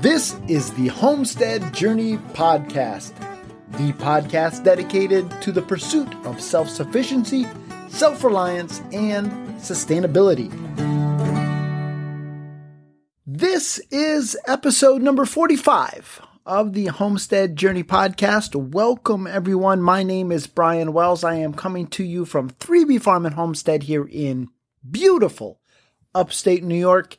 This is the Homestead Journey Podcast, the podcast dedicated to the pursuit of self sufficiency, self reliance, and sustainability. This is episode number 45 of the Homestead Journey Podcast. Welcome, everyone. My name is Brian Wells. I am coming to you from 3B Farm and Homestead here in beautiful upstate New York.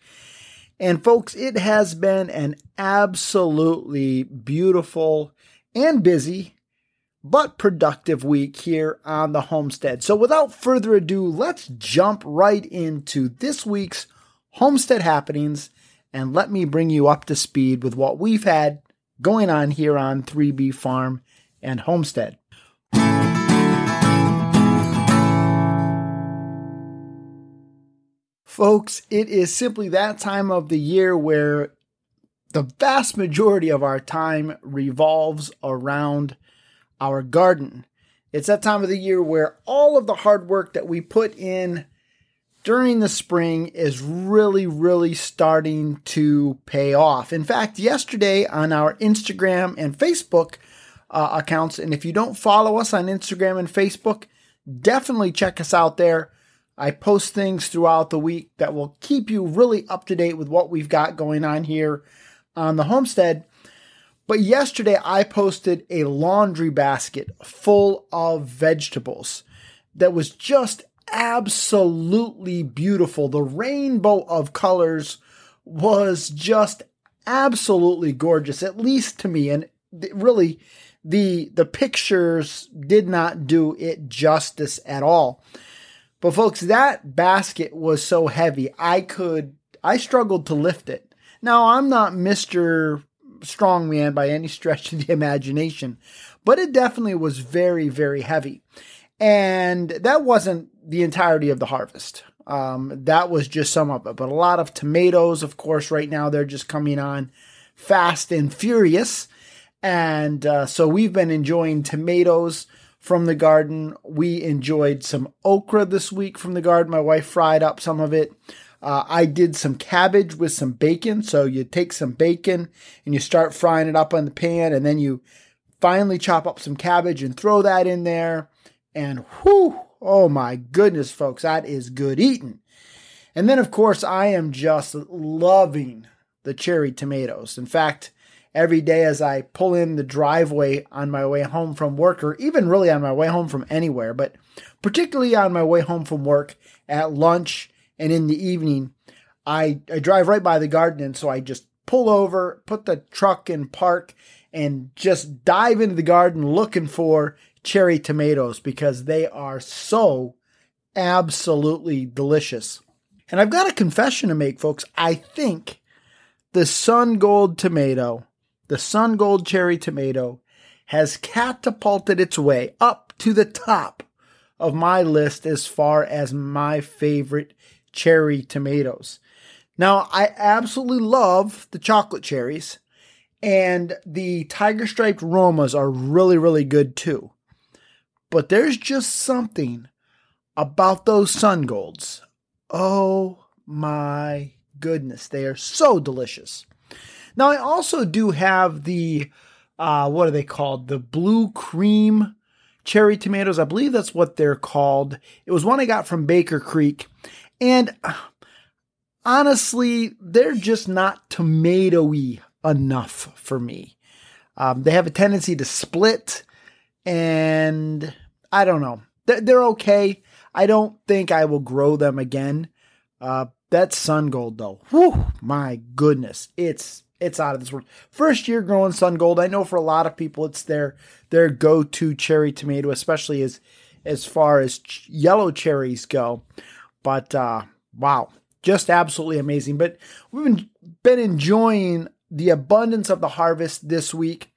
And folks, it has been an absolutely beautiful and busy but productive week here on the homestead. So without further ado, let's jump right into this week's homestead happenings and let me bring you up to speed with what we've had going on here on 3B Farm and Homestead. Folks, it is simply that time of the year where the vast majority of our time revolves around our garden. It's that time of the year where all of the hard work that we put in during the spring is really, really starting to pay off. In fact, yesterday on our Instagram and Facebook uh, accounts, and if you don't follow us on Instagram and Facebook, definitely check us out there. I post things throughout the week that will keep you really up to date with what we've got going on here on the homestead. But yesterday I posted a laundry basket full of vegetables that was just absolutely beautiful. The rainbow of colors was just absolutely gorgeous, at least to me. And really, the the pictures did not do it justice at all. But folks, that basket was so heavy, I could, I struggled to lift it. Now, I'm not Mr. Strongman by any stretch of the imagination, but it definitely was very, very heavy. And that wasn't the entirety of the harvest. Um, that was just some of it. But a lot of tomatoes, of course, right now they're just coming on fast and furious. And uh, so we've been enjoying tomatoes from the garden. We enjoyed some okra this week from the garden. My wife fried up some of it. Uh, I did some cabbage with some bacon. So you take some bacon and you start frying it up on the pan, and then you finally chop up some cabbage and throw that in there. And whew, oh my goodness, folks, that is good eating. And then, of course, I am just loving the cherry tomatoes. In fact, every day as I pull in the driveway on my way home from work, or even really on my way home from anywhere, but particularly on my way home from work at lunch and in the evening, I, I drive right by the garden. And so I just pull over, put the truck in park, and just dive into the garden looking for cherry tomatoes because they are so absolutely delicious. And I've got a confession to make, folks. I think the Sun Gold tomato the Sun Gold Cherry Tomato has catapulted its way up to the top of my list as far as my favorite cherry tomatoes. Now, I absolutely love the chocolate cherries, and the tiger striped Romas are really, really good too. But there's just something about those sun golds. Oh my goodness, they are so delicious. Now, I also do have the, uh, what are they called? The blue cream cherry tomatoes. I believe that's what they're called. It was one I got from Baker Creek. And uh, honestly, they're just not tomatoey enough for me. Um, they have a tendency to split, and I don't know. They're, they're okay. I don't think I will grow them again. Uh, that sun gold though, whew, my goodness, it's it's out of this world. First year growing sun gold, I know for a lot of people it's their their go to cherry tomato, especially as as far as ch- yellow cherries go. But uh, wow, just absolutely amazing. But we've been been enjoying the abundance of the harvest this week.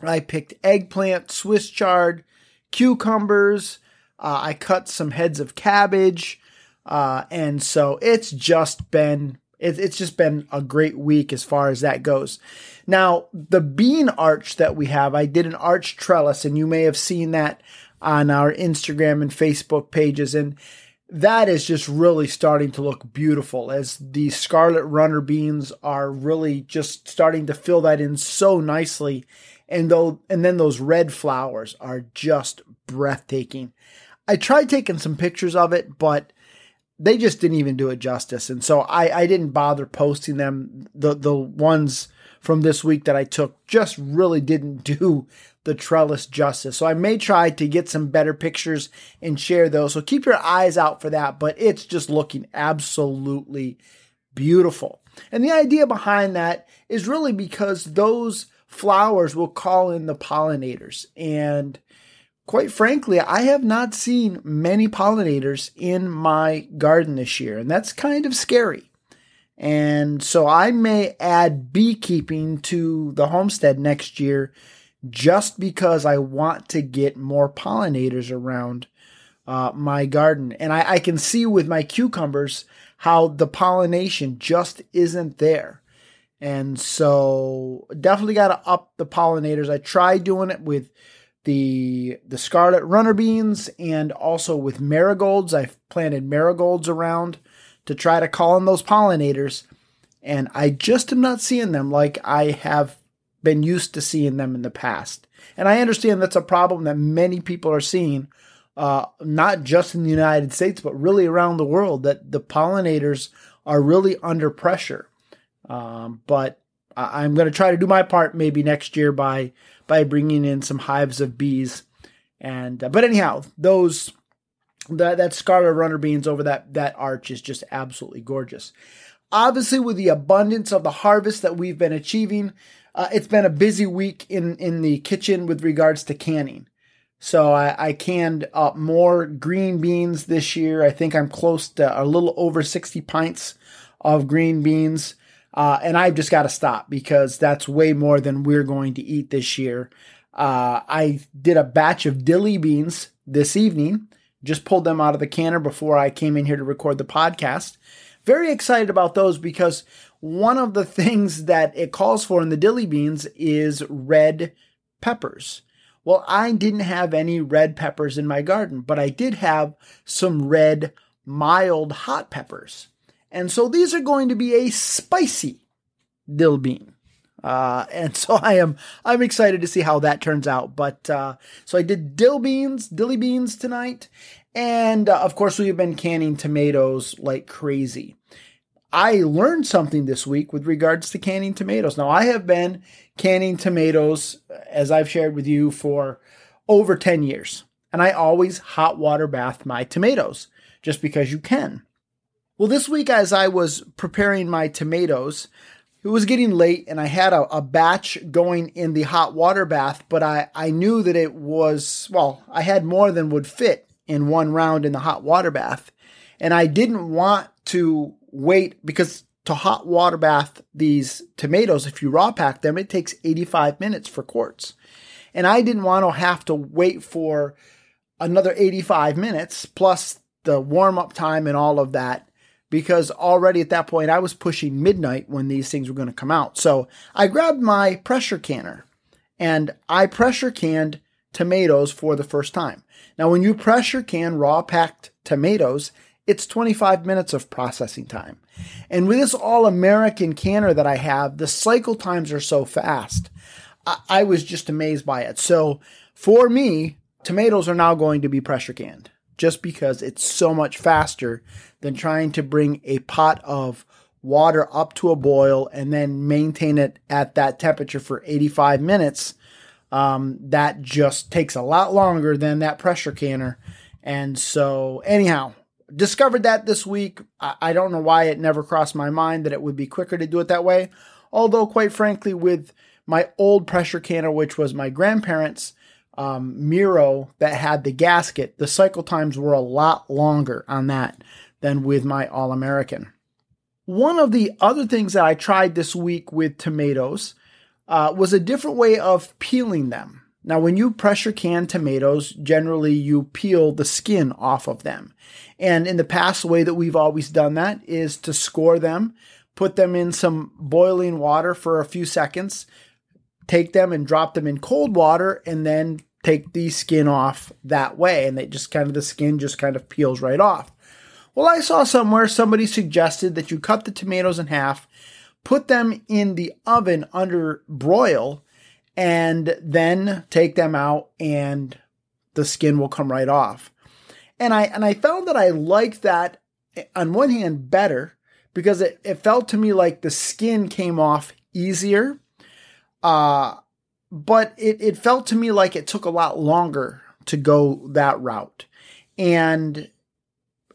I picked eggplant, Swiss chard, cucumbers. Uh, I cut some heads of cabbage. Uh, and so it's just been it, it's just been a great week as far as that goes. Now, the bean arch that we have, I did an arch trellis, and you may have seen that on our Instagram and Facebook pages. And that is just really starting to look beautiful as the scarlet runner beans are really just starting to fill that in so nicely and though and then those red flowers are just breathtaking i tried taking some pictures of it but they just didn't even do it justice and so i i didn't bother posting them the the ones from this week that i took just really didn't do the trellis justice. So I may try to get some better pictures and share those. So keep your eyes out for that, but it's just looking absolutely beautiful. And the idea behind that is really because those flowers will call in the pollinators. And quite frankly, I have not seen many pollinators in my garden this year, and that's kind of scary. And so I may add beekeeping to the homestead next year just because I want to get more pollinators around uh, my garden. And I, I can see with my cucumbers how the pollination just isn't there. And so definitely got to up the pollinators. I tried doing it with the the scarlet runner beans and also with marigolds. I've planted marigolds around to try to call in those pollinators. And I just am not seeing them like I have been used to seeing them in the past. And I understand that's a problem that many people are seeing, uh, not just in the United States, but really around the world, that the pollinators are really under pressure. Um, but I- am going to try to do my part maybe next year by by bringing in some hives of bees. And uh, but anyhow, those that that scarlet runner beans over that that arch is just absolutely gorgeous. Obviously, with the abundance of the harvest that we've been achieving, uh, it's been a busy week in in the kitchen with regards to canning. So I, I canned up more green beans this year. I think I'm close to a little over 60 pints of green beans. Uh, and I've just got to stop because that's way more than we're going to eat this year. Uh, I did a batch of dilly beans this evening, just pulled them out of the canner before I came in here to record the podcast. Very excited about those because one of the things that it calls for in the dilly beans is red peppers. Well, I didn't have any red peppers in my garden, but I did have some red mild hot peppers. And so these are going to be a spicy dill bean. Uh, and so I am I'm excited to see how that turns out. But uh, so I did dill beans, dilly beans tonight, and uh, of course we've been canning tomatoes like crazy. I learned something this week with regards to canning tomatoes. Now, I have been canning tomatoes, as I've shared with you, for over 10 years. And I always hot water bath my tomatoes just because you can. Well, this week, as I was preparing my tomatoes, it was getting late and I had a, a, batch going in the hot water bath, but I, I knew that it was, well, I had more than would fit in one round in the hot water bath. And I didn't want to wait because to hot water bath these tomatoes, if you raw pack them, it takes 85 minutes for quarts. And I didn't want to have to wait for another 85 minutes plus the warm up time and all of that because already at that point I was pushing midnight when these things were going to come out. So I grabbed my pressure canner and I pressure canned tomatoes for the first time. Now, when you pressure can raw packed tomatoes, it's 25 minutes of processing time. And with this all American canner that I have, the cycle times are so fast. I, I was just amazed by it. So for me, tomatoes are now going to be pressure canned just because it's so much faster than trying to bring a pot of water up to a boil and then maintain it at that temperature for 85 minutes. Um, that just takes a lot longer than that pressure canner. And so, anyhow, discovered that this week. I, don't know why it never crossed my mind that it would be quicker to do it that way. Although, quite frankly, with my old pressure canner, which was my grandparents' um, Mirro that had the gasket, the cycle times were a lot longer on that than with my All American. One of the other things that I tried this week with tomatoes uh, was a different way of peeling them. Now, when you pressure can tomatoes, generally you peel the skin off of them. And in the past, the way that we've always done that is to score them, put them in some boiling water for a few seconds, take them and drop them in cold water, and then take the skin off that way. And they just kind of, the skin just kind of peels right off. Well, I saw somewhere somebody suggested that you cut the tomatoes in half, put them in the oven under broil, and then take them out and the skin will come right off. And I and I found that I liked that on one hand better because it, it felt to me like the skin came off easier. Uh but it, it felt to me like it took a lot longer to go that route. And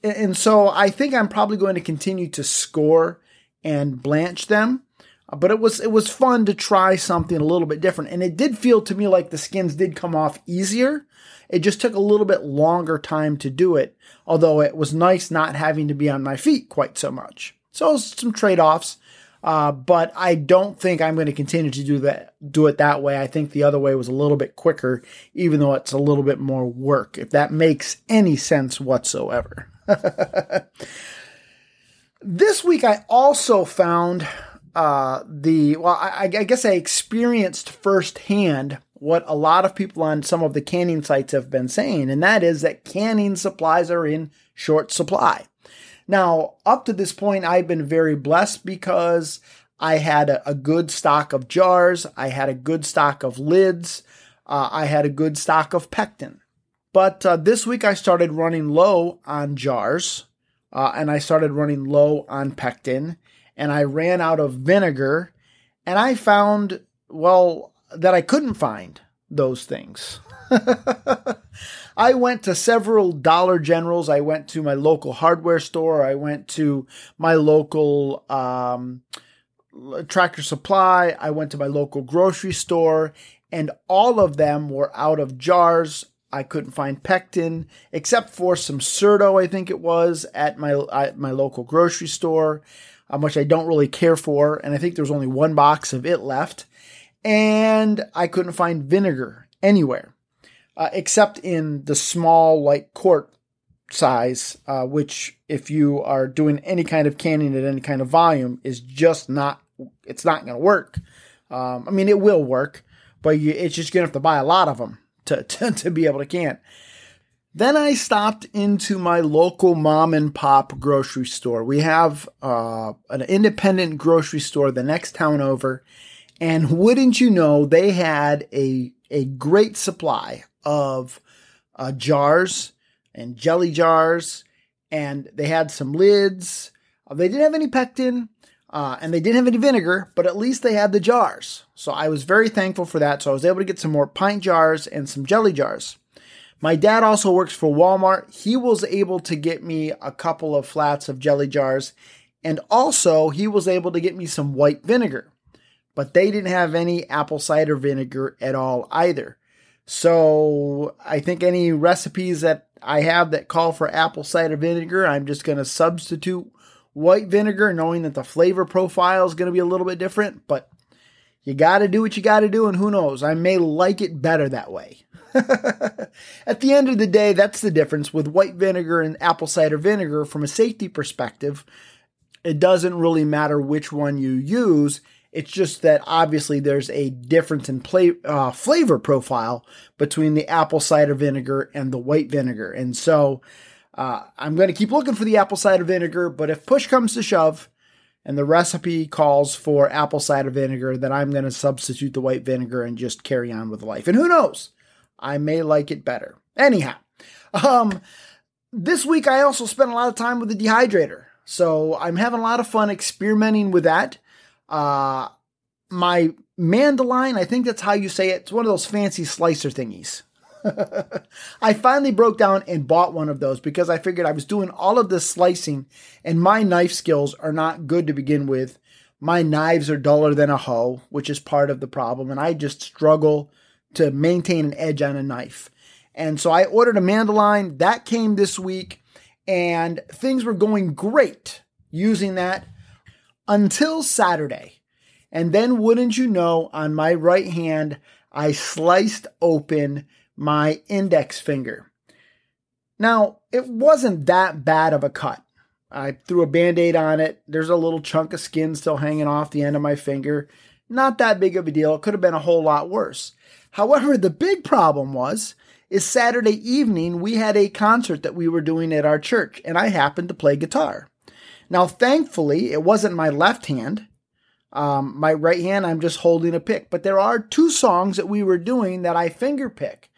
and so I think I'm probably going to continue to score and blanch them. But it was it was fun to try something a little bit different, and it did feel to me like the skins did come off easier. It just took a little bit longer time to do it, although it was nice not having to be on my feet quite so much. So some trade offs, uh, but I don't think I'm going to continue to do that do it that way. I think the other way was a little bit quicker, even though it's a little bit more work. If that makes any sense whatsoever. this week I also found uh, the well, I, I, guess I experienced firsthand what a lot of people on some of the canning sites have been saying, and that is that canning supplies are in short supply. Now, up to this point, I've been very blessed because I had a, good stock of jars, I had a good stock of lids, uh, I had a good stock of pectin. But uh, this week I started running low on jars, uh, and I started running low on pectin, and I ran out of vinegar, and I found, well, that I couldn't find those things. I went to several Dollar Generals. I went to my local hardware store. I went to my local um, Tractor Supply. I went to my local grocery store, and all of them were out of jars. I couldn't find pectin except for some Certo, I think it was, at my at my local grocery store uh, which I don't really care for. And I think there was only one box of it left. And I couldn't find vinegar anywhere, uh, except in the small, like quart size, uh, which, if you are doing any kind of canning at any kind of volume, is just not, it's not going to work. Um, I mean, it will work, but you, it's just going to have to buy a lot of them to, to, to be able to can. Then I stopped into my local mom and pop grocery store. We have uh, an independent grocery store the next town over, and wouldn't you know, they had a a great supply of uh, jars and jelly jars, and they had some lids. Uh, they didn't have any pectin, uh, and they didn't have any vinegar, but at least they had the jars. So I was very thankful for that. So I was able to get some more pint jars and some jelly jars. My dad also works for Walmart. He was able to get me a couple of flats of jelly jars, and also he was able to get me some white vinegar. But they didn't have any apple cider vinegar at all either. So I think any recipes that I have that call for apple cider vinegar, I'm just going to substitute white vinegar, knowing that the flavor profile is going to be a little bit different. But you got to do what you got to do, and who knows, I may like it better that way. At the end of the day, that's the difference with white vinegar and apple cider vinegar from a safety perspective. It doesn't really matter which one you use. It's just that obviously there's a difference in play, uh, flavor profile between the apple cider vinegar and the white vinegar. And so uh, I'm going to keep looking for the apple cider vinegar, but if push comes to shove and the recipe calls for apple cider vinegar, then I'm going to substitute the white vinegar and just carry on with life. And who knows? I may like it better. Anyhow, um, this week I also spent a lot of time with the dehydrator. So I'm having a lot of fun experimenting with that. Uh, my Mandoline, I think that's how you say it. It's one of those fancy slicer thingies. I finally broke down and bought one of those because I figured I was doing all of this slicing and my knife skills are not good to begin with. My knives are duller than a hoe, which is part of the problem, and I just struggle to maintain an edge on a knife. And so I ordered a Mandoline that came this week, and things were going great using that until Saturday. And then, wouldn't you know, on my right hand, I sliced open my index finger. Now, it wasn't that bad of a cut. I threw a band aid on it. There's a little chunk of skin still hanging off the end of my finger. Not that big of a deal. It could have been a whole lot worse. However, the big problem was is Saturday evening, we had a concert that we were doing at our church, and I happened to play guitar. Now, thankfully, it wasn't my left hand. Um, my right hand, I'm just holding a pick. But there are two songs that we were doing that I finger pick.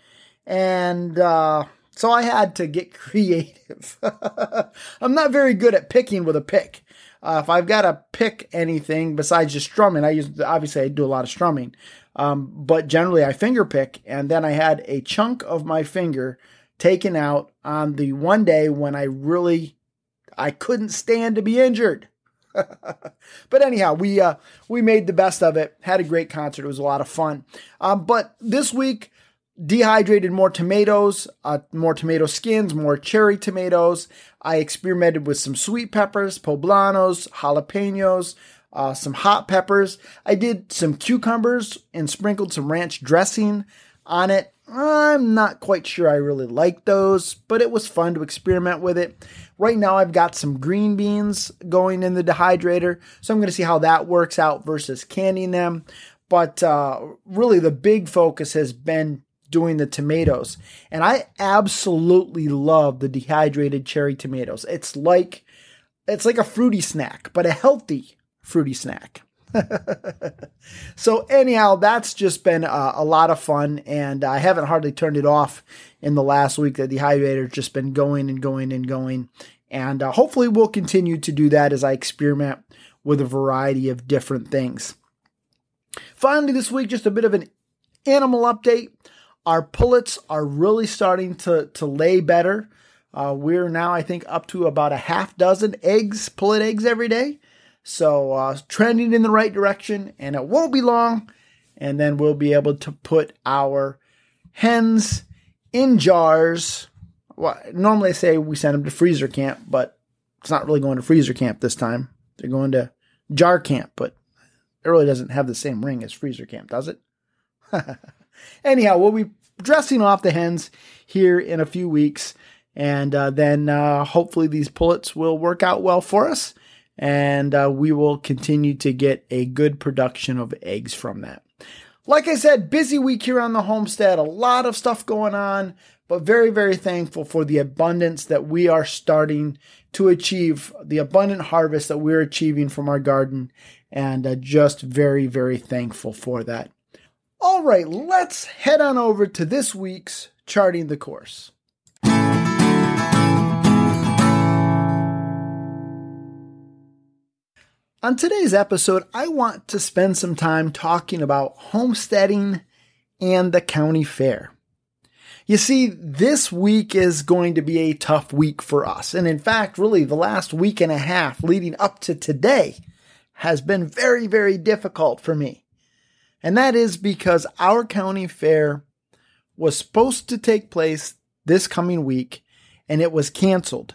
And uh, so I had to get creative. I'm not very good at picking with a pick. Uh, if I've got to pick anything besides just strumming, I use obviously I do a lot of strumming, um, but generally I finger pick. And then I had a chunk of my finger taken out on the one day when I really I couldn't stand to be injured. but anyhow, we uh, we made the best of it. Had a great concert. It was a lot of fun. Um, but this week, dehydrated more tomatoes, uh, more tomato skins, more cherry tomatoes. I experimented with some sweet peppers, poblanos, jalapenos, uh, some hot peppers. I did some cucumbers and sprinkled some ranch dressing on it. I'm not quite sure I really like those, but it was fun to experiment with it. Right now, I've got some green beans going in the dehydrator, so I'm going to see how that works out versus canning them. But uh, really, the big focus has been doing the tomatoes. And I absolutely love the dehydrated cherry tomatoes. It's like it's like a fruity snack, but a healthy fruity snack. so anyhow, that's just been a, a, lot of fun, and I haven't hardly turned it off in the last week. That the dehydrator's just been going and going and going, and uh, hopefully we'll continue to do that as I experiment with a variety of different things. Finally, this week, just a bit of an animal update. Our pullets are really starting to, to lay better. Uh, we're now, I think, up to about a half dozen eggs, pullet eggs every day. So uh, trending in the right direction, and it won't be long. And then we'll be able to put our hens in jars. Well, normally I say we send them to freezer camp, but it's not really going to freezer camp this time. They're going to jar camp, but it really doesn't have the same ring as freezer camp, does it? Anyhow, we'll be dressing off the hens here in a few weeks, and uh, then uh, hopefully these pullets will work out well for us, and uh, we will continue to get a good production of eggs from that. Like I said, busy week here on the homestead, a lot of stuff going on, but very, very thankful for the abundance that we are starting to achieve, the abundant harvest that we're achieving from our garden, and uh, just very, very thankful for that. All right, let's head on over to this week's Charting the Course. On today's episode, I want to spend some time talking about homesteading and the county fair. You see, this week is going to be a tough week for us. And in fact, really, the last week and a half leading up to today has been very, very difficult for me. And that is because our county fair was supposed to take place this coming week and it was canceled.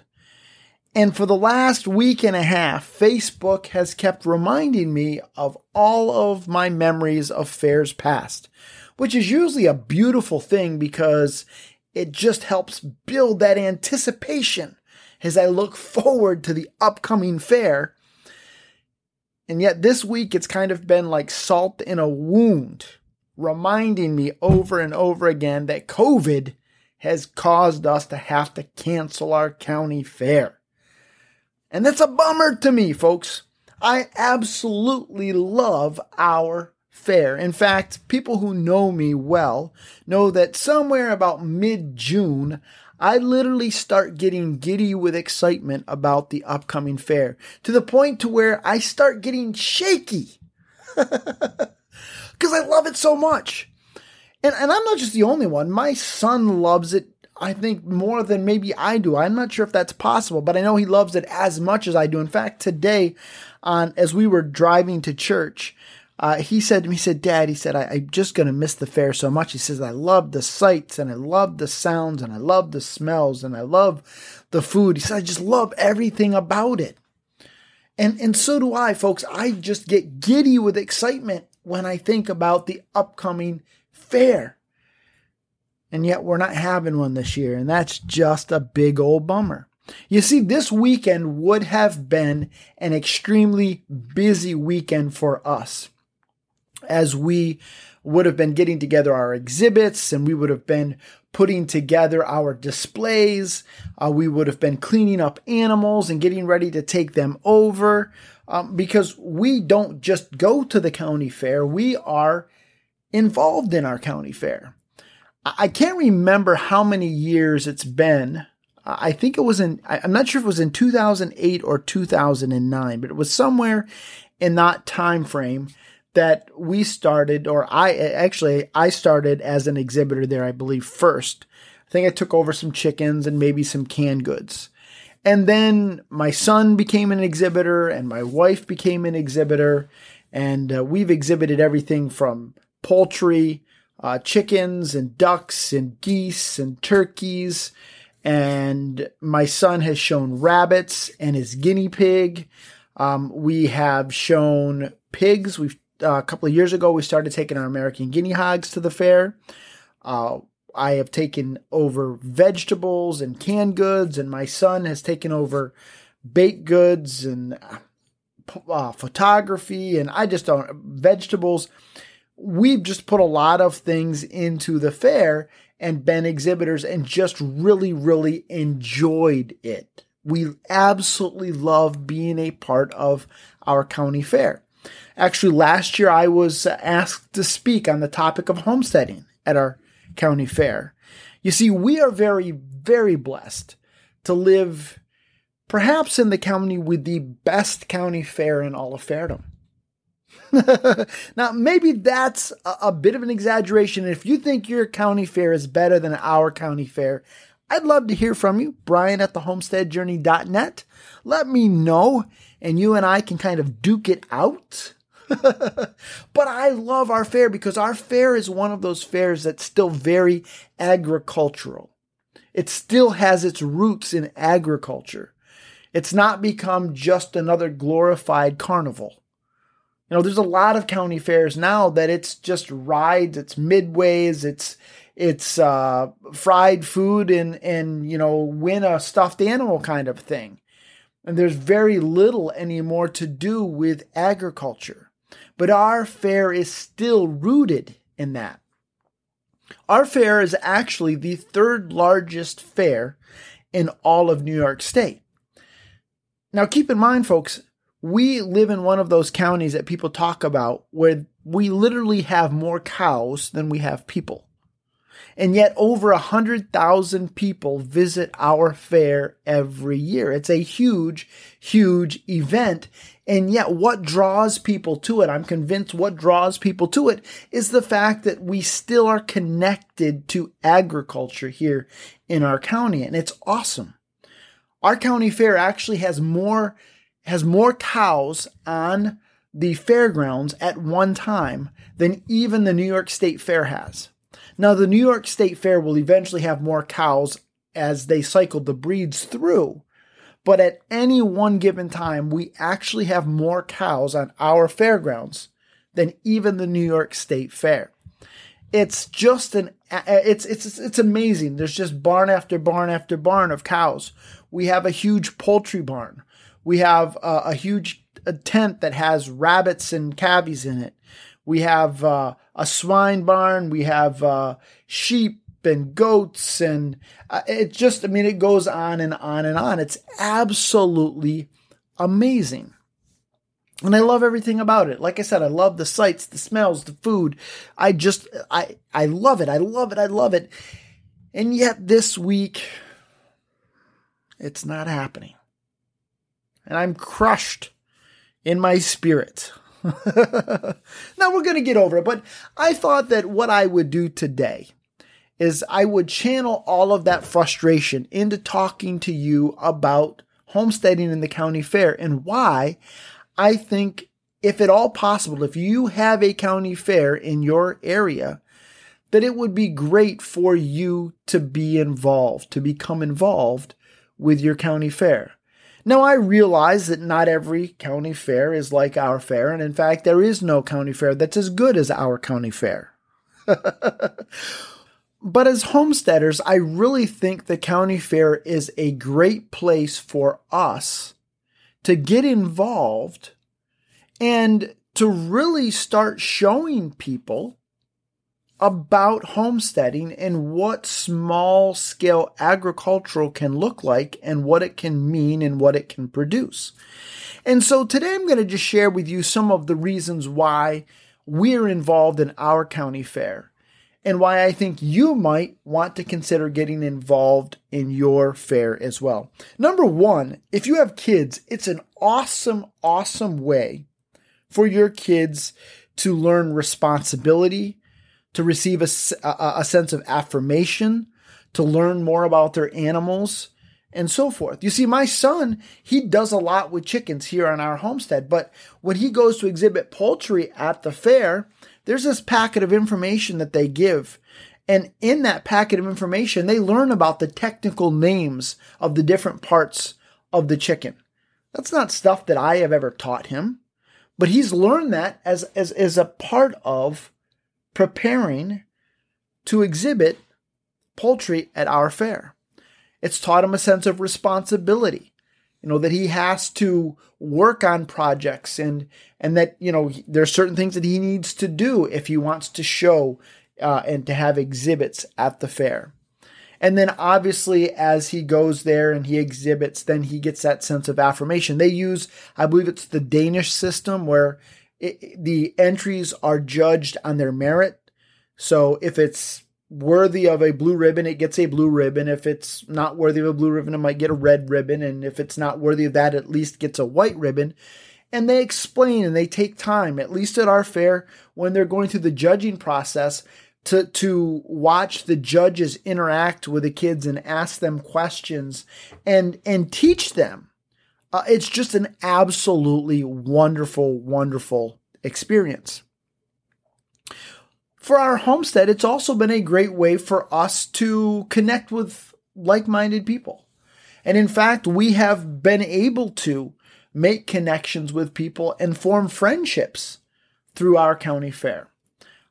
And for the last week and a half, Facebook has kept reminding me of all of my memories of fairs past, which is usually a beautiful thing because it just helps build that anticipation as I look forward to the upcoming fair and yet this week it's kind of been like salt in a wound, reminding me over and over again that COVID has caused us to have to cancel our county fair. And that's a bummer to me, folks. I absolutely love our fair. In fact, people who know me well know that somewhere about mid June, I literally start getting giddy with excitement about the upcoming fair to the point to where I start getting shaky because I love it so much. And, and I'm not just the only one. My son loves it, I think, more than maybe I do. I'm not sure if that's possible, but I know he loves it as much as I do. In fact, today, on as we were driving to church, uh, he said to me, he said, Dad, he said, I, am just going to miss the fair so much. He says, I love the sights and I love the sounds and I love the smells and I love the food. He said, I just love everything about it. And, and so do I, folks. I just get giddy with excitement when I think about the upcoming fair. And yet we're not having one this year. And that's just a big old bummer. You see, this weekend would have been an extremely busy weekend for us. as we would have been getting together our exhibits and we would have been putting together our displays. Uh, we would have been cleaning up animals and getting ready to take them over um, because we don't just go to the county fair, we are involved in our county fair. I can't remember how many years it's been. I think it was in, I'm not sure if it was in 2008 or 2009, but it was somewhere in that time frame that we started, or I actually, I started as an exhibitor there, I believe, first. I think I took over some chickens and maybe some canned goods. And then my son became an exhibitor and my wife became an exhibitor. And uh, we've exhibited everything from poultry, uh, chickens and ducks and geese and turkeys. And my son has shown rabbits and his guinea pig. Um, we have shown pigs. We've uh, a couple of years ago we started taking our American guinea hogs to the fair. Uh, I have taken over vegetables and canned goods, and my son has taken over baked goods and uh, photography, and I just don't vegetables. We've just put a lot of things into the fair and been exhibitors and just really, really enjoyed it. We absolutely love being a part of our county fair. Actually, last year I was asked to speak on the topic of homesteading at our county fair. You see, we are very, very blessed to live perhaps in the county with the best county fair in all of fairdom. now, maybe that's a, a, bit of an exaggeration. If you think your county fair is better than our county fair, I'd love to hear from you. Brian at thehomesteadjourney.net. Let me know, and you and I can kind of duke it out. but I love our fair because our fair is one of those fairs that's still very agricultural. It still has its roots in agriculture. It's not become just another glorified carnival. You know, there's a lot of county fairs now that it's just rides, it's midways, it's it's uh, fried food and and you know win a stuffed animal kind of thing. And there's very little anymore to do with agriculture. But our fair is still rooted in that. Our fair is actually the third largest fair in all of New York State. Now, keep in mind, folks, we live in one of those counties that people talk about where we literally have more cows than we have people. And yet, over a hundred thousand people visit our fair every year. It's a huge, huge event. And yet, what draws people to it, I'm convinced what draws people to it is the fact that we still are connected to agriculture here in our county. And it's awesome. Our county fair actually has more, has more cows on the fairgrounds at one time than even the New York State Fair has. Now, the New York State Fair will eventually have more cows as they cycle the breeds through. But at any one given time, we actually have more cows on our fairgrounds than even the New York State Fair. It's just an it's it's it's amazing. There's just barn after barn after barn of cows. We have a huge poultry barn. We have a, a huge tent that has rabbits and calves in it. We have uh, a swine barn. We have uh, sheep and goats, and uh, it just, I mean, it goes on and on and on. It's absolutely amazing. And I love everything about it. Like I said, I love the sights, the smells, the food. I just, I, I love it. I love it. I love it. And yet this week, it's not happening. And I'm crushed in my spirit. now we're going to get over it, but I thought that what I would do today is I would channel all of that frustration into talking to you about homesteading in the county fair and why I think if at all possible, if you have a county fair in your area, that it would be great for you to be involved, to become involved with your county fair. Now, I realize that not every county fair is like our fair, and in fact, there is no county fair that's as good as our county fair. but as homesteaders, I really think the county fair is a great place for us to get involved and to really start showing people about homesteading and what small scale agricultural can look like and what it can mean and what it can produce. And so today I'm going to just share with you some of the reasons why we're involved in our county fair and why I think you might want to consider getting involved in your fair as well. Number one, if you have kids, it's an awesome, awesome way for your kids to learn responsibility, to receive a, a, sense of affirmation, to learn more about their animals, and so forth. You see, my son, he does a lot with chickens here on our homestead, but when he goes to exhibit poultry at the fair, there's this packet of information that they give. And in that packet of information, they learn about the technical names of the different parts of the chicken. That's not stuff that I have ever taught him, but he's learned that as, as, as a part of preparing to exhibit poultry at our fair. It's taught him a sense of responsibility, you know, that he has to work on projects and, and that, you know, there are certain things that he needs to do if he wants to show uh, and to have exhibits at the fair. And then obviously, as he goes there and he exhibits, then he gets that sense of affirmation. They use, I believe it's the Danish system where it, the entries are judged on their merit. So if it's worthy of a blue ribbon, it gets a blue ribbon. If it's not worthy of a blue ribbon, it might get a red ribbon. And if it's not worthy of that, at least gets a white ribbon. And they explain and they take time, at least at our fair, when they're going through the judging process, to, to watch the judges interact with the kids and ask them questions and, and teach them uh, it's just an absolutely wonderful, wonderful experience. For our homestead, it's also been a great way for us to connect with like minded people. And in fact, we have been able to make connections with people and form friendships through our county fair.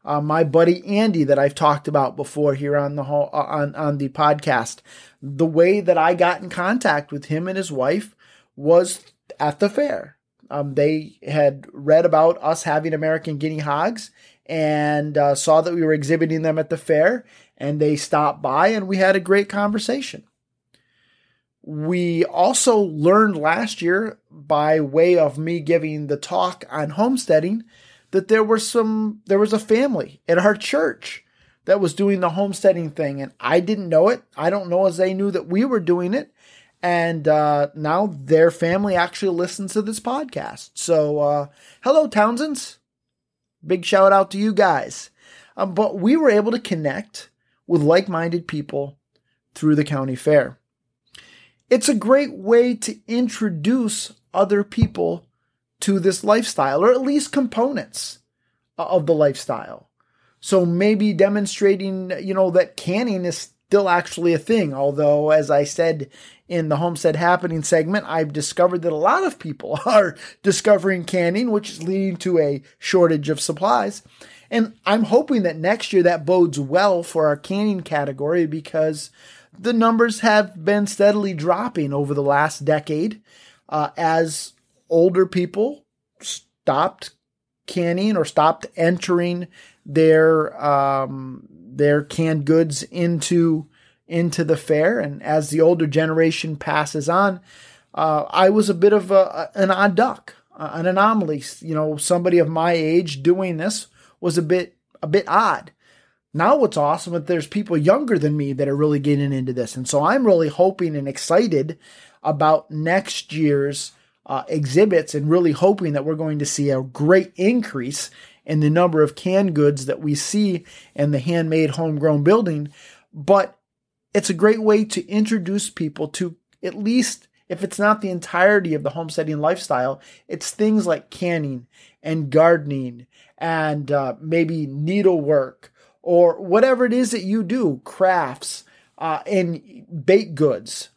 Uh, my buddy Andy, that I've talked about before here on the uh, on on the podcast, the way that I got in contact with him and his wife was at the fair. Um, they had read about us having American guinea hogs and uh, saw that we were exhibiting them at the fair, and they stopped by and we had a great conversation. We also learned last year, by way of me giving the talk on homesteading, that there were some there was a family at our church that was doing the homesteading thing, and I didn't know it. I don't know as they knew that we were doing it, and uh, now their family actually listens to this podcast. So, uh, hello, Townsends. Big shout out to you guys. Um, but we were able to connect with like minded people through the county fair. It's a great way to introduce other people to this lifestyle, or at least components of the lifestyle. So maybe demonstrating, you know, that canning is still actually a thing. Although, as I said in the Homestead Happening segment, I've discovered that a lot of people are discovering canning, which is leading to a shortage of supplies. And I'm hoping that next year that bodes well for our canning category because the numbers have been steadily dropping over the last decade uh, as older people stopped canning or stopped entering their um, their canned goods into into the fair. And as the older generation passes on, uh, I was a bit of a, an odd duck, an anomaly. You know, somebody of my age doing this was a bit a bit odd. Now, what's awesome is there's people younger than me that are really getting into this, and so I'm really hoping and excited about next year's uh, exhibits, and really hoping that we're going to see a great increase in the number of canned goods that we see in the handmade homegrown building. But it's a great way to introduce people to at least if it's not the entirety of the homesteading lifestyle, it's things like canning and gardening and uh, maybe needlework or whatever it is that you do, crafts uh, and baked goods.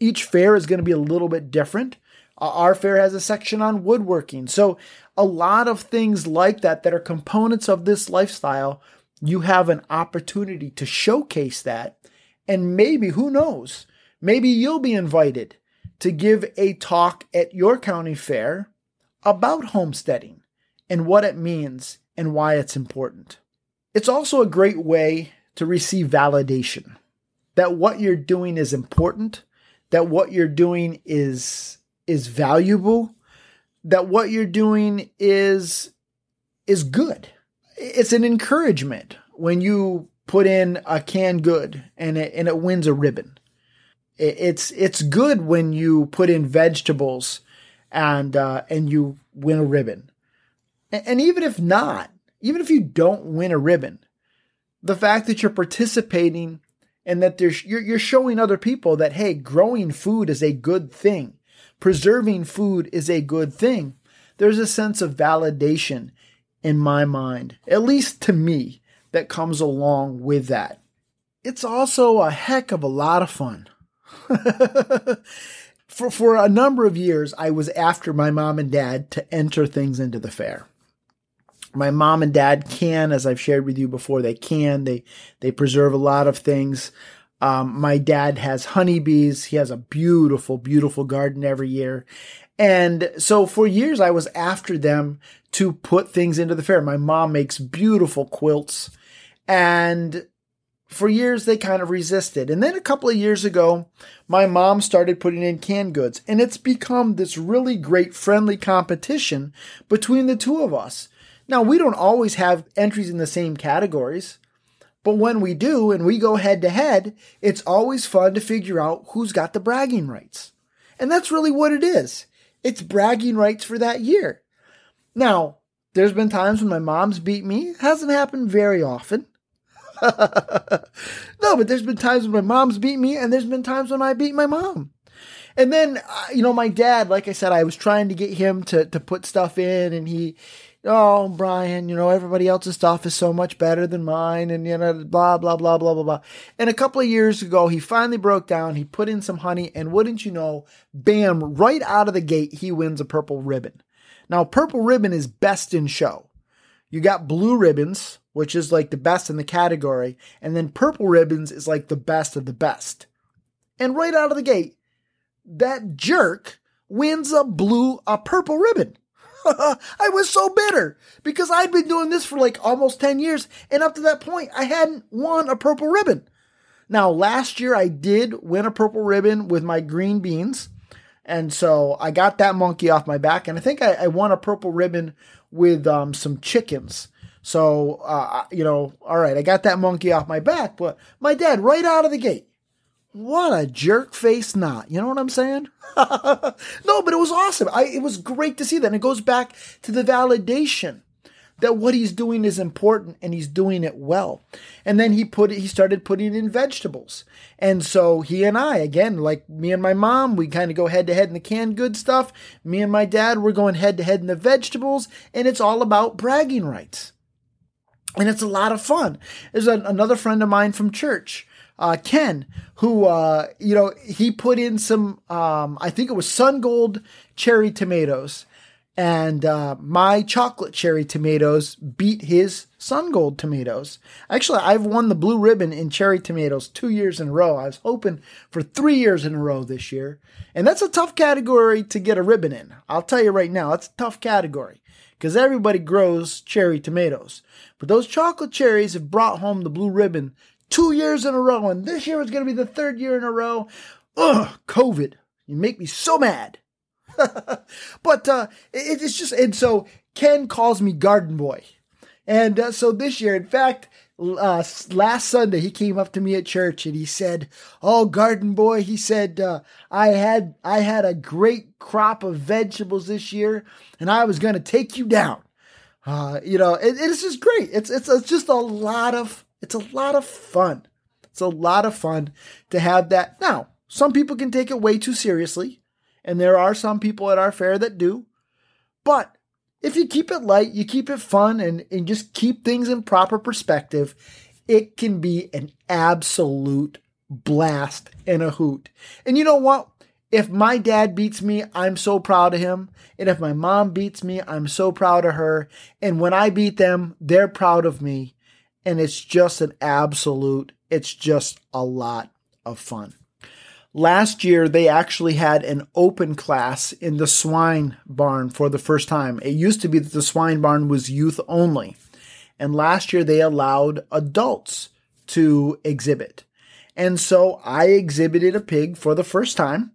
Each fair is going to be a little bit different. Uh, our fair has a section on woodworking. So a lot of things like that that are components of this lifestyle, you have an opportunity to showcase that. And maybe, who knows, maybe you'll be invited to give a talk at your county fair about homesteading and what it means and why it's important. It's also a great way to receive validation that what you're doing is important, that what you're doing is is valuable, that what you're doing is is good. It's an encouragement when you put in a canned good and it and it wins a ribbon. It's it's good when you put in vegetables and uh, and you win a ribbon. And even if not, even if you don't win a ribbon, the fact that you're participating and that there's you're, you're showing other people that hey, growing food is a good thing, preserving food is a good thing. There's a sense of validation in my mind, at least to me, that comes along with that. It's also a heck of a lot of fun. for for a number of years, I was after my mom and dad to enter things into the fair my mom and dad can, as I've shared with you before, they can. They they preserve a lot of things. Um, my dad has honeybees. He has a beautiful, beautiful garden every year. And so for years, I was after them to put things into the fair. My mom makes beautiful quilts. And for years, they kind of resisted. And then a couple of years ago, my mom started putting in canned goods. And it's become this really great friendly competition between the two of us. Now, we don't always have entries in the same categories, but when we do and we go head to head, it's always fun to figure out who's got the bragging rights. And that's really what it is. It's bragging rights for that year. Now, there's been times when my mom's beat me. It hasn't happened very often. no, but there's been times when my mom's beat me, and there's been times when I beat my mom. And then, uh, you know, my dad, like I said, I was trying to get him to to put stuff in, and he oh, Brian, you know, everybody else's stuff is so much better than mine, and, you know, blah, blah, blah, blah, blah, blah. And a couple of years ago, he finally broke down. He put in some honey, and wouldn't you know, bam, right out of the gate, he wins a purple ribbon. Now, purple ribbon is best in show. You got blue ribbons, which is like the best in the category, and then purple ribbons is like the best of the best. And right out of the gate, that jerk wins a blue, a purple ribbon. I was so bitter because I'd been doing this for like almost 10 years. And up to that point, I hadn't won a purple ribbon. Now, last year I did win a purple ribbon with my green beans. And so I got that monkey off my back. And I think I, I won a purple ribbon with um, some chickens. So, uh, you know, all right, I got that monkey off my back. But my dad, right out of the gate, what a jerk face knot. You know what I'm saying? no, but it was awesome. I, it was great to see that. And it goes back to the validation that what he's doing is important and he's doing it well. And then he put he started putting in vegetables. And so he and I, again, like me and my mom, we kind of go head to head in the canned good stuff. Me and my dad, we're going head to head in the vegetables, and it's all about bragging rights. And it's a lot of fun. There's a, another friend of mine from church uh, Ken, who, uh, you know, he put in some, um, I think it was sun gold cherry tomatoes. And uh, my chocolate cherry tomatoes beat his sun gold tomatoes. Actually, I've won the blue ribbon in cherry tomatoes two years in a row. I was hoping for three years in a row this year. And that's a tough category to get a ribbon in. I'll tell you right now, it's a tough category because everybody grows cherry tomatoes. But those chocolate cherries have brought home the blue ribbon two years in a row, and this year is going to be the third year in a row. Ugh, COVID. You make me so mad. but uh, it, it's just, and so Ken calls me Garden Boy. And uh, so this year, in fact, uh, last Sunday, he came up to me at church and he said, "Oh, garden boy," he said, uh, "I had I had a great crop of vegetables this year, and I was going to take you down." Uh, you know, it, it's just great. It's, it's it's just a lot of it's a lot of fun. It's a lot of fun to have that. Now, some people can take it way too seriously, and there are some people at our fair that do. But if you keep it light, you keep it fun, and, and just keep things in proper perspective, it can be an absolute blast and a hoot. And you know what? If my dad beats me, I'm so proud of him. And if my mom beats me, I'm so proud of her. And when I beat them, they're proud of me and it's just an absolute, it's just a lot of fun. Last year, they actually had an open class in the swine barn for the first time. It used to be that the swine barn was youth only. And last year, they allowed adults to exhibit. And so I exhibited a pig for the first time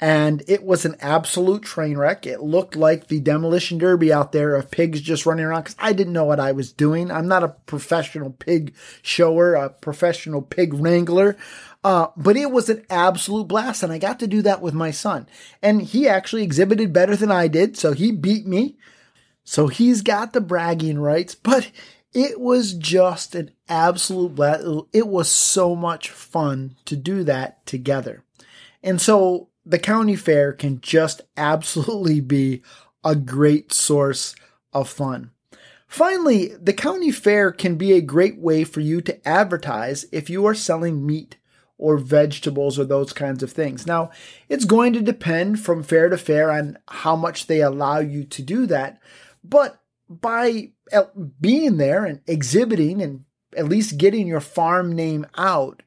and it was an absolute train wreck. It looked like the demolition derby out there of pigs just running around because I didn't know what I was doing. I'm not a professional pig shower, a professional pig wrangler. Uh, but it was an absolute blast, and I got to do that with my son. And he actually exhibited better than I did, so he beat me. So he's got the bragging rights, but it was just an absolute blast. It was so much fun to do that together. And so the county fair can just absolutely be a great source of fun. Finally, the county fair can be a great way for you to advertise if you are selling meat or vegetables or those kinds of things. Now, it's going to depend from fair to fair on how much they allow you to do that, but by being there and exhibiting and at least getting your farm name out,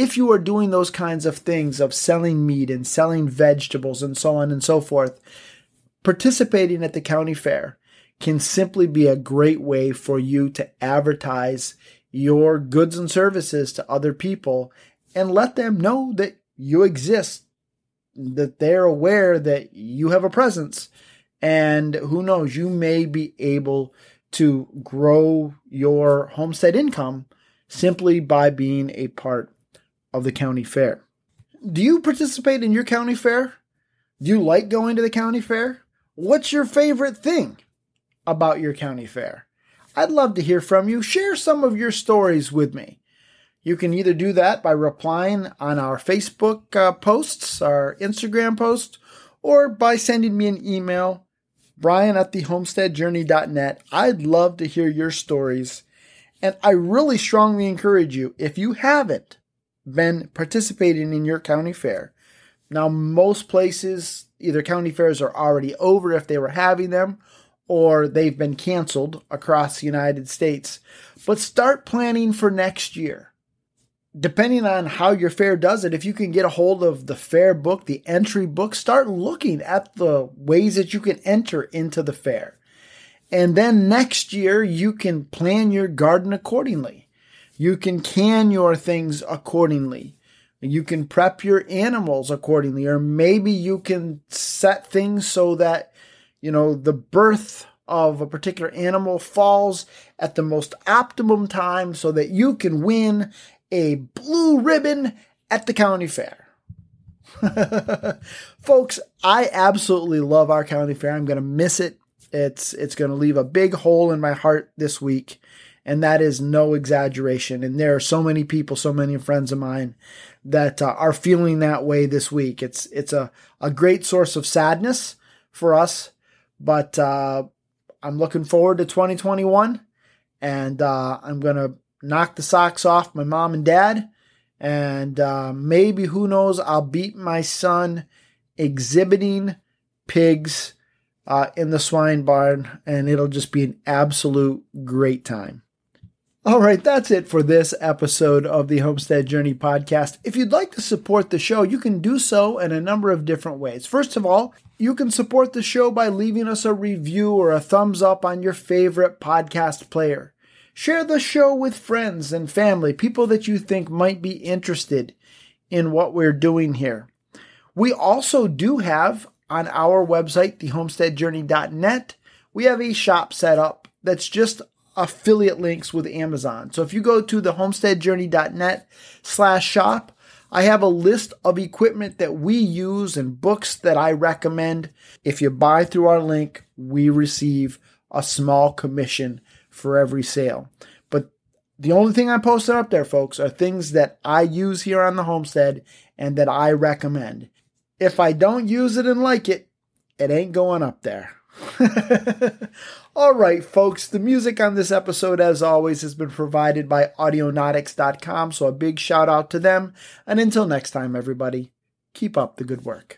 if you are doing those kinds of things of selling meat and selling vegetables and so on and so forth, participating at the county fair can simply be a great way for you to advertise your goods and services to other people and let them know that you exist, that they're aware that you have a presence. And who knows, you may be able to grow your homestead income simply by being a part of the county fair. Do you participate in your county fair? Do you like going to the county fair? What's your favorite thing about your county fair? I'd love to hear from you. Share some of your stories with me. You can either do that by replying on our Facebook uh, posts, our Instagram posts, or by sending me an email, brian at thehomesteadjourney.net. I'd love to hear your stories. And I really strongly encourage you, if you haven't, been participating in your county fair. Now, most places, either county fairs are already over if they were having them, or they've been canceled across the United States. But start planning for next year. Depending on how your fair does it, if you can get a hold of the fair book, the entry book, start looking at the ways that you can enter into the fair. And then next year, you can plan your garden accordingly. You can can your things accordingly. You can prep your animals accordingly, or maybe you can set things so that, you know, the birth of a particular animal falls at the most optimum time so that you can win a blue ribbon at the county fair. Folks, I absolutely love our county fair. I'm going to miss it. It's it's going to leave a big hole in my heart this week. And that is no exaggeration. And there are so many people, so many friends of mine that uh, are feeling that way this week. It's, it's a, a great source of sadness for us, but uh, I'm looking forward to 2021 and uh, I'm going to knock the socks off my mom and dad. And uh, maybe, who knows, I'll beat my son exhibiting pigs uh, in the swine barn, and it'll just be an absolute great time. All right, that's it for this episode of the Homestead Journey podcast. If you'd like to support the show, you can do so in a number of different ways. First of all, you can support the show by leaving us a review or a thumbs up on your favorite podcast player. Share the show with friends and family, people that you think might be interested in what we're doing here. We also do have on our website, thehomesteadjourney.net, we have a shop set up that's just affiliate links with Amazon. So if you go to the homesteadjourney.net slash shop, I have a list of equipment that we use and books that I recommend. If you buy through our link, we receive a small commission for every sale. But the only thing I'm posting up there, folks, are things that I use here on the homestead and that I recommend. If I don't use it and like it, it ain't going up there. All right, folks, the music on this episode, as always, has been provided by Audionautix.com, so a big shout out to them. And until next time, everybody, keep up the good work.